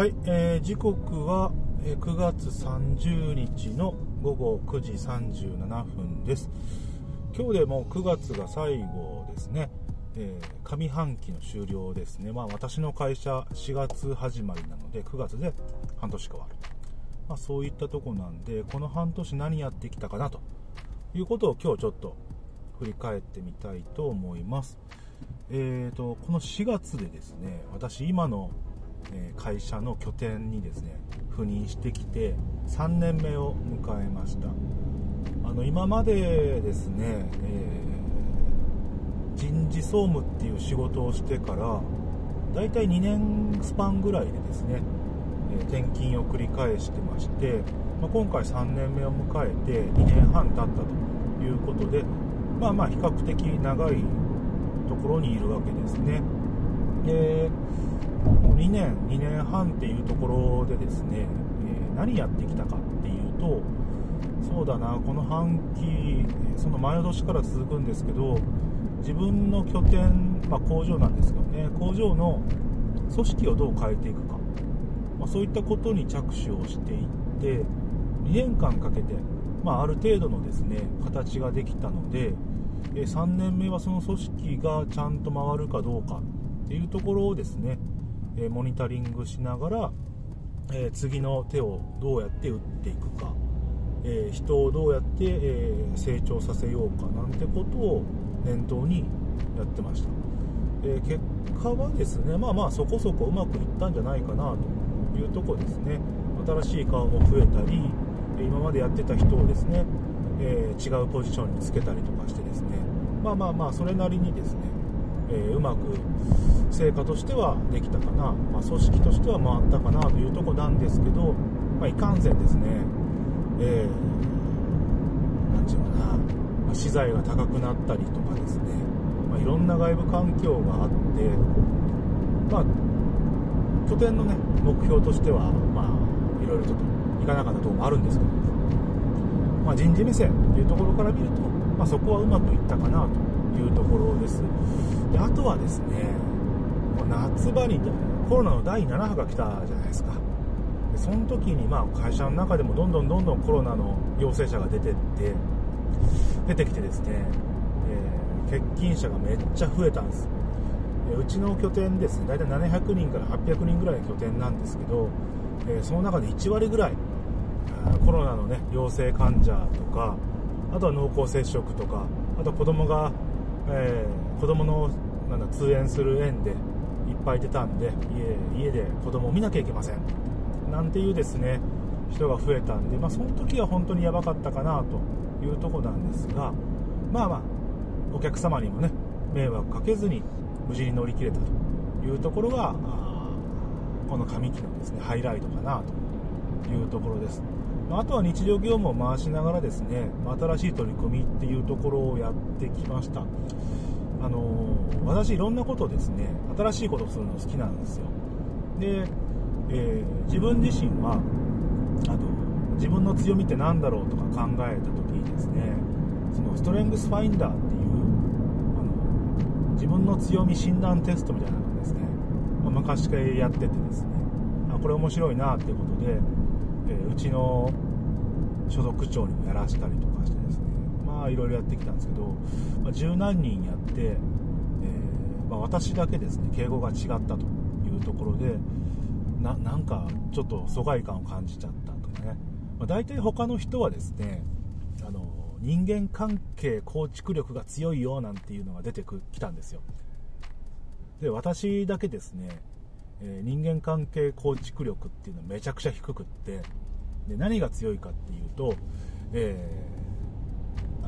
はい、えー時刻は9月30日の午後9時37分です。今日でもう9月が最後ですね。えー上半期の終了ですね。まあ私の会社4月始まりなので9月で半年変わる。まあそういったとこなんで、この半年何やってきたかなということを今日ちょっと振り返ってみたいと思います。えーと、この4月でですね、私今のえ会社の拠点にですね赴任してきて3年目を迎えました。あの今までですね、えー人事総務っていう仕事をしてからだいたい2年スパンぐらいでですね、え転勤を繰り返してまして、まあ、今回3年目を迎えて2年半経ったということでまあまあ比較的長いところにいるわけですね。でもう2年、2年半っていうところでですね、えー何やってきたかっていうと、そうだな、この半期、その前の年から続くんですけど、自分の拠点、まあ、工場なんですけどね、工場の組織をどう変えていくか、まあ、そういったことに着手をしていって、2年間かけて、まあ、ある程度のですね形ができたので、3年目はその組織がちゃんと回るかどうかっていうところをですね、えモニタリングしながら、え次の手をどうやって打っていくか、え人をどうやって、え成長させようかなんてことを念頭にやってました、え結果はですねまあまあそこそこうまくいったんじゃないかなというとこですね。新しい顔も増えたり今までやってた人をですね、え違うポジションにつけたりとかしてですね。まあまあまあそれなりにですねえーうまく成果としてはできたかな、まあ、組織としては回ったかなというとこなんですけど、まあ、いかんせんですね、えーなんていうかな、まあ資材が高くなったりとかですね、まあ、いろんな外部環境があって、まあ、拠点のね目標としては、まあ、いろいろちょっといかなかったところもあるんですけど、まあ、人事目線というところから見ると、まあ、そこはうまくいったかなと。いうところです。であとはですねもう夏場にコロナの第7波が来たじゃないですか。でその時にまあ会社の中でもどんどんどんどんコロナの陽性者が出てって出てきてですね、えー欠勤者がめっちゃ増えたんです。えうちの拠点ですね大体700人から800人ぐらいの拠点なんですけど、えーその中で1割ぐらいあーコロナの、ね、陽性患者とかあとは濃厚接触とかあと子供が、えー子供のなんだ通園する園でいっぱい出たんで家家で子供を見なきゃいけません。なんていうですね人が増えたんで、まあ、その時は本当にやばかったかなというとこなんですがまあまあお客様にもね迷惑かけずに無事に乗り切れたというところがこの上期のですねハイライトかなというところです。まあとは日常業務を回しながらですね新しい取り組みっていうところをやってきました。あの私いろんなことですね新しいことをするの好きなんですよ。で、えー自分自身はあの自分の強みって何だろうとか考えた時にですねそのストレングスファインダーっていうあの自分の強み診断テストみたいなのをですね、まあ昔からやっててですねあこれ面白いなっていうことで、えーうちの所属長にもやらせたりとかしてですねまあいろいろやってきたんですけど、まあ、十何人やって、えーまあ、私だけですね敬語が違ったというところでななんかちょっと疎外感を感じちゃったとかね、まあ、大体他の人はですねあの人間関係構築力が強いよなんていうのが出てきたんですよ。で私だけですね、えー人間関係構築力っていうのはめちゃくちゃ低くってで何が強いかっていうと、えー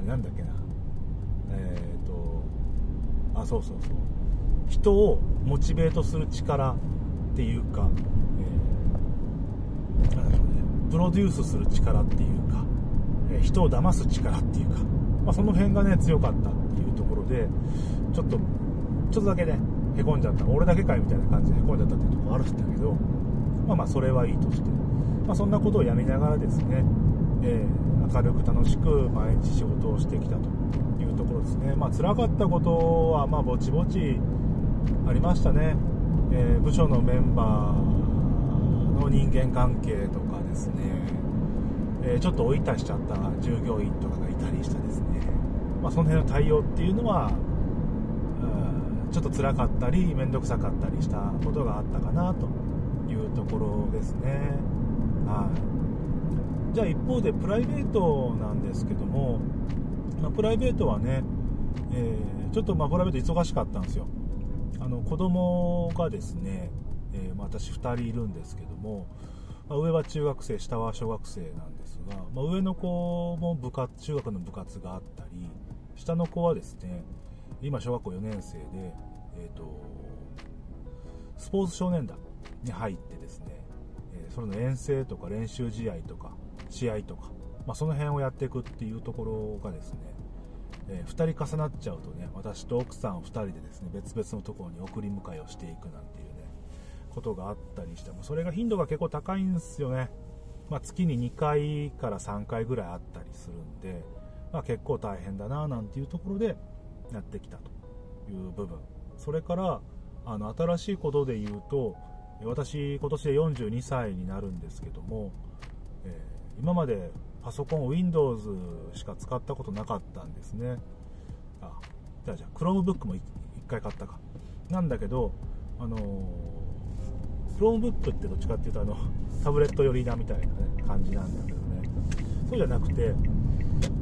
れなんだっけな。えっ、とあそうそうそう。人をモチベートする力っていうか、えーなんだろうね。プロデュースする力っていうか、えー人を騙す力っていうか、まあ、その辺がね強かったっていうところでちょっとちょっとだけねへこんじゃった。俺だけかいみたいな感じでへこんじゃったっていうところあるんだけどまあまあそれはいいとして、まあ、そんなことをやりながらですね、えー明るく楽しく毎日仕事をしてきたというところですね。まあ辛かったことはまあぼちぼちありましたね、えー部署のメンバーの人間関係とかですね、えー、ちょっと追いたしちゃった従業員とかがいたりしてですね、まあ、その辺の対応っていうのはちょっと辛かったり面倒くさかったりしたことがあったかなというところですね。はい。じゃあ一方でプライベートなんですけども、まあ、プライベートはね、えー、ちょっとまあプライベート忙しかったんですよ。あの子供がですね、えー、まあ、私2人いるんですけども、まあ、上は中学生下は小学生なんですが、ま、上の子も部活中学の部活があったり下の子はですね今小学校4年生で、えーと、スポーツ少年団に入ってですね、えー、それの遠征とか練習試合とか試合とか、まあ、その辺をやっていくっていうところがですね、えー、2人重なっちゃうとね私と奥さんを2人でですね別々のところに送り迎えをしていくなんていうねことがあったりしてもそれが頻度が結構高いんですよね、まあ、月に2回から3回ぐらいあったりするんで、まあ、結構大変だななんていうところでやってきたという部分。それからあの新しいことで言うと私今年で42歳になるんですけども、えー、今までパソコン Windows しか使ったことなかったんですね。あじゃあじゃあ Chromebook も1回買ったか。なんだけどあの、Chromebook ってどっちかっていうとあのタブレット寄りなみたいな、ね、感じなんだけどね。そうじゃなくて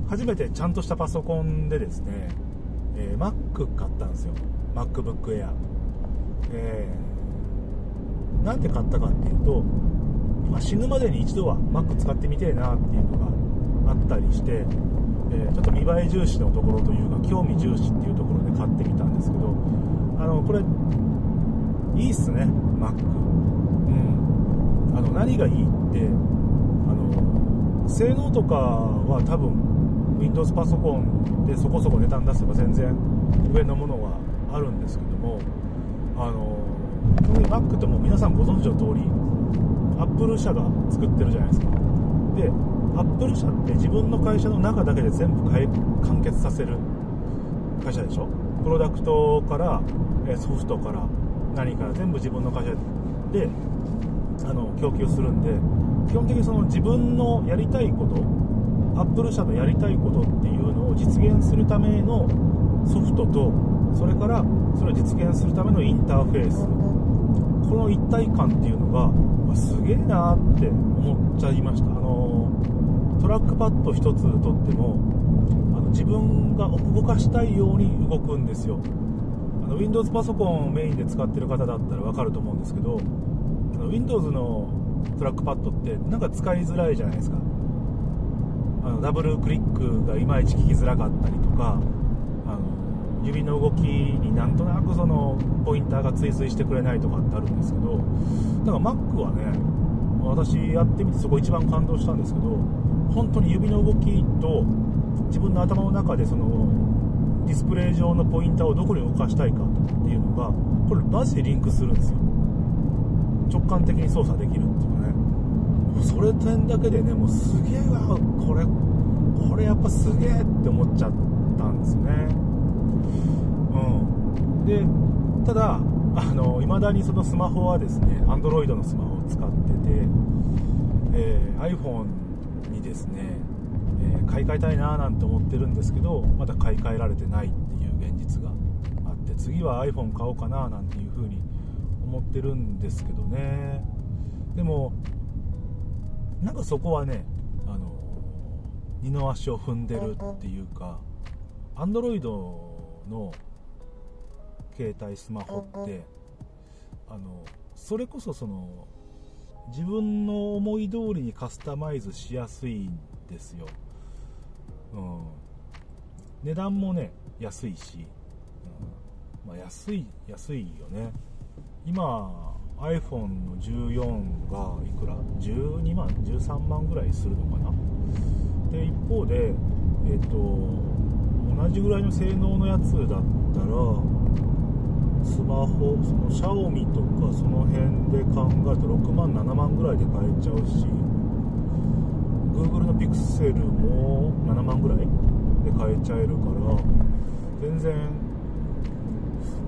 初めてちゃんとしたパソコンでですねえー、Mac 買ったんですよ。MacBook Air、えー、なんで買ったかっていうと、まあ、死ぬまでに一度は Mac 使ってみてえなっていうのがあったりして、えー、ちょっと見栄え重視のところというか興味重視っていうところで買ってみたんですけどあのこれいいっすね Mac うん。あの何がいいってあの性能とかは多分 Windows パソコンでそこそこ値段出せば全然上のものはあるんですけどもあの特に Mac っても皆さんご存知の通り Apple 社が作ってるじゃないですか。で Apple 社って自分の会社の中だけで全部完結させる。会社でしょ？プロダクトからソフトから何から全部自分の会社であの供給するんで基本的にその自分のやりたいことアップル社のやりたいことっていうのを実現するためのソフトとそれからそれを実現するためのインターフェース。この一体感っていうのがすげえなって思っちゃいました。あのトラックパッド1つとってもあの自分が動かしたいように動くんですよ。あの Windows パソコンをメインで使ってる方だったら分かると思うんですけどあの Windows のトラックパッドってなんか使いづらいじゃないですか。あのダブルクリックがいまいち聞きづらかったりとかあの指の動きになんとなくそのポインターが追随してくれないとかってあるんですけどだから Mac はね私やってみてそこ一番感動したんですけど本当に指の動きと自分の頭の中でそのディスプレイ上のポインターをどこに動かしたいかっていうのがこれマジでリンクするんですよ。直感的に操作できるっていうかね。それ点だけでねもうすげえわこれこれやっぱすげえって思っちゃったんですね。うん。でただあの未だにそのスマホはですね Android のスマホを使ってて、えー、iPhone にですね、えー、買い替えたいななんて思ってるんですけどまだ買い替えられてないっていう現実があって次は iPhone 買おうかななんていう風に思ってるんですけどね。でもなんかそこはねあの二の足を踏んでるっていうか Android の携帯スマホってあのそれこそその自分の思い通りにカスタマイズしやすいんですよ、うん、値段もね安いし、うん。まあ、安い安いよね。今 iPhone の14がいくら？12万？13万ぐらいするのかな？で一方でえっ、ー、と同じぐらいの性能のやつだったらスマホそのシャオミとかその辺で考えると6万7万ぐらいで買えちゃうし Google の Pixel も7万ぐらいで買えちゃえるから全然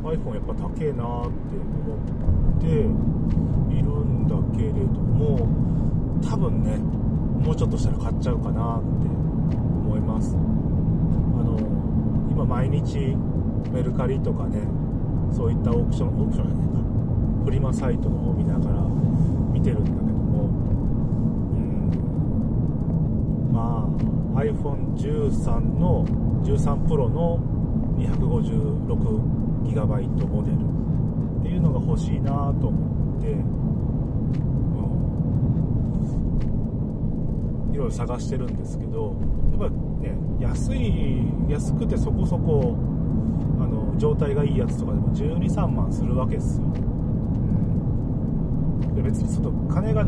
iPhone やっぱ高えなって思っているんだけれども多分ねもうちょっとしたら買っちゃうかなって思います。あの今毎日メルカリとかねそういったオークションオークションじゃないか。フリマサイトの方を見ながら見てるんだけども。うん。まあ iPhone13 の13 Pro の 256GB モデルっていうのが欲しいなと思って、うん、いろいろ探してるんですけどやっぱね安い安くてそこそこあの状態がいいやつとかでも123万するわけですよ、うん、で別にその金が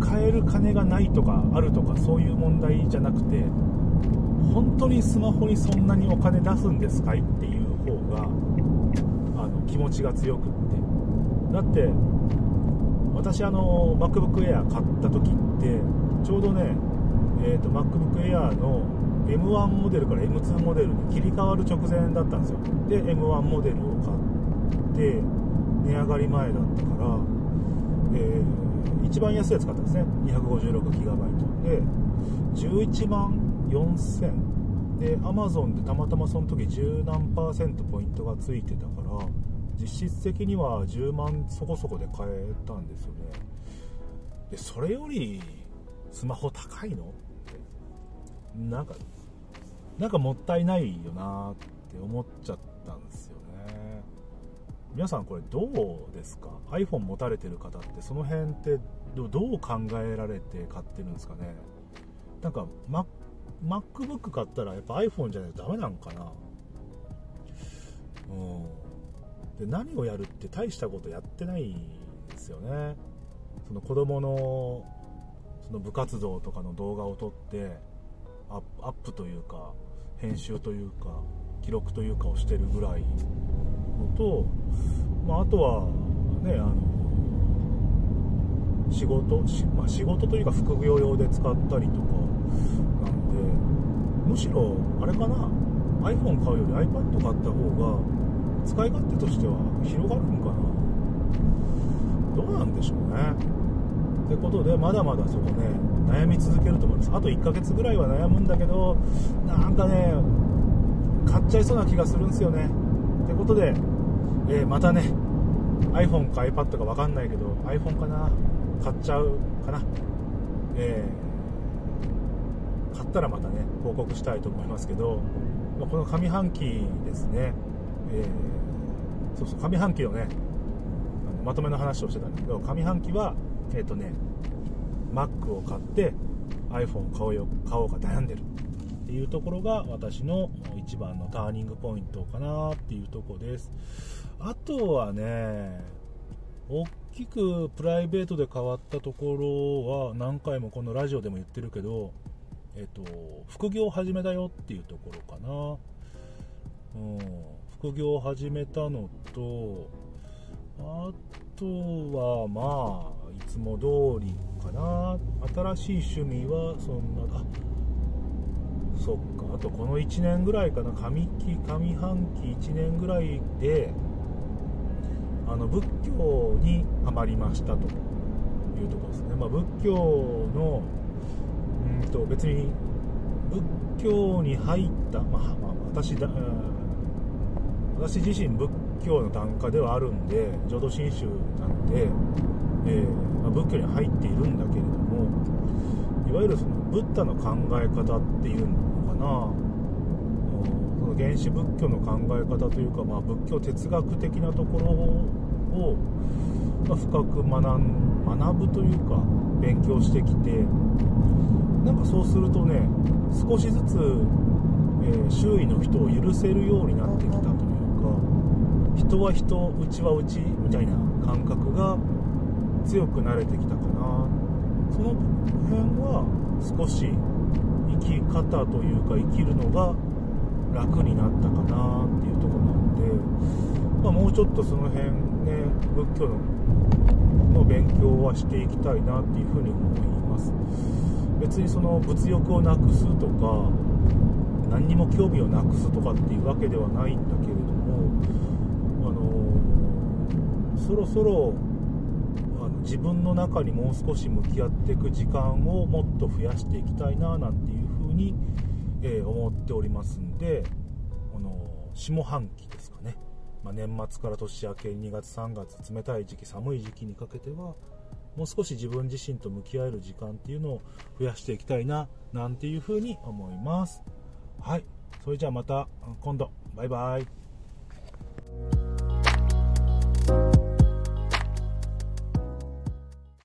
買える金がないとかあるとかそういう問題じゃなくて本当にスマホにそんなにお金出すんですかいっていう方があの気持ちが強くって。だって私あの MacBook Air 買った時ってちょうどね、えーと、MacBook Air の M1 モデルから M2 モデルに切り替わる直前だったんですよ。で M1 モデルを買って値上がり前だったから、えー、一番安いやつ買ったんですね。256GB で11万4000で Amazon でたまたまその時10何パーセントポイントがついてたから実質的には10万そこそこで買えたんですよね。でそれよりスマホ高いの？なんかなんかもったいないよなって思っちゃったんですよね。皆さんこれどうですか？iPhone 持たれてる方ってその辺ってどう考えられて買ってるんですかね？なんか MacBook 買ったらやっぱ iPhone じゃないとダメなんかな？うん。で何をやるって大したことやってないんですよね。その子供のその部活動とかの動画を撮ってアップというか編集というか記録というかをしてるぐらいのと、まあ、あとはねあの仕事、まあ、仕事というか副業用で使ったりとかなんでむしろあれかな iPhone 買うより iPad 買った方が使い勝手としては広がるんかな。どうなんでしょうね。ってことでまだまだそこね悩み続けると思います。あと1ヶ月ぐらいは悩むんだけどなんかね買っちゃいそうな気がするんですよね。ってことで、えー、またね iPhone か iPad か分かんないけど iPhone かな？買っちゃうかな？えー買ったらまたね報告したいと思いますけど、まあ、この上半期ですね、えー、そうそう上半期のねまとめの話をしてたんだけど上半期はえっ、ー、とね Mac を買って iPhone を買おうよ買おうか悩んでるっていうところが私の一番のターニングポイントかなっていうとこです。あとはね大きくプライベートで変わったところは何回もこのラジオでも言ってるけどえっと、副業を始めたよっていうところかな、うん、副業を始めたのとあとはまあいつも通りかな。新しい趣味はそんなあそっか。あとこの1年ぐらいかな。上期上半期1年ぐらいであの仏教にはまりましたと。いうところですね、まあ、仏教のうんと別に仏教に入った、まあ、まあ、私だ私自身仏教の檀家ではあるんで浄土真宗なんで、えー、まあ、仏教に入っているんだけれどもいわゆるそのブッダの考え方っていうのかな。その原始仏教の考え方というか、まあ、仏教哲学的なところを、まあ、深く学ぶというか勉強してきてなんかそうするとね少しずつ、えー、周囲の人を許せるようになってきた人は人うちはうちみたいな感覚が強くなれてきたかな。その辺は少し生き方というか生きるのが楽になったかなっていうところなので、まあ、もうちょっとその辺ね仏教のの勉強はしていきたいなっていうふうに思います。別にその物欲をなくすとか何にも興味をなくすとかっていうわけではないんだけれどもあのそろそろあの自分の中にもう少し向き合っていく時間をもっと増やしていきたいななんていうふうに、えー、思っておりますんでこの下半期ですかね、まあ、年末から年明け2月3月冷たい時期寒い時期にかけてはもう少し自分自身と向き合える時間っていうのを増やしていきたいななんていうふうに思います。はい。それじゃあまた今度。バイバイ。